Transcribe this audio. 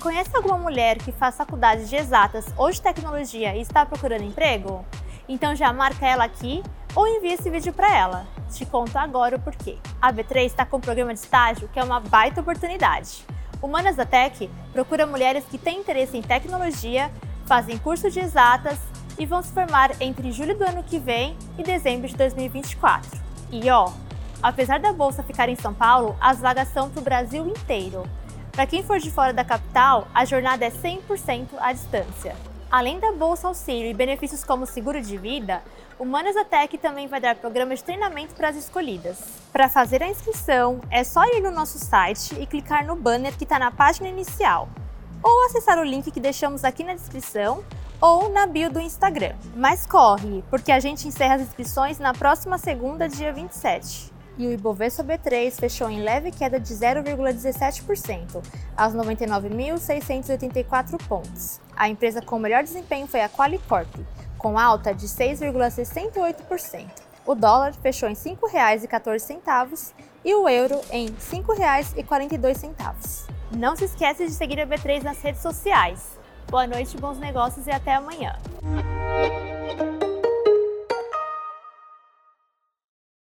Conhece alguma mulher que faz faculdade de exatas ou de tecnologia e está procurando emprego? Então já marca ela aqui ou envia esse vídeo para ela. Te conto agora o porquê. A B3 está com um programa de estágio que é uma baita oportunidade. Humanas da Tech procura mulheres que têm interesse em tecnologia, fazem curso de exatas e vão se formar entre julho do ano que vem e dezembro de 2024. E ó, apesar da bolsa ficar em São Paulo, as vagas são para o Brasil inteiro. Para quem for de fora da capital, a jornada é 100% à distância. Além da bolsa auxílio e benefícios como seguro de vida, o Manas Tech também vai dar programas de treinamento para as escolhidas. Para fazer a inscrição, é só ir no nosso site e clicar no banner que está na página inicial, ou acessar o link que deixamos aqui na descrição ou na bio do Instagram. Mas corre, porque a gente encerra as inscrições na próxima segunda, dia 27 e o Ibovespa B3 fechou em leve queda de 0,17%, aos 99.684 pontos. A empresa com melhor desempenho foi a Qualicorp, com alta de 6,68%. O dólar fechou em R$ 5,14 e o euro em R$ 5,42. Não se esqueça de seguir a B3 nas redes sociais. Boa noite, bons negócios e até amanhã.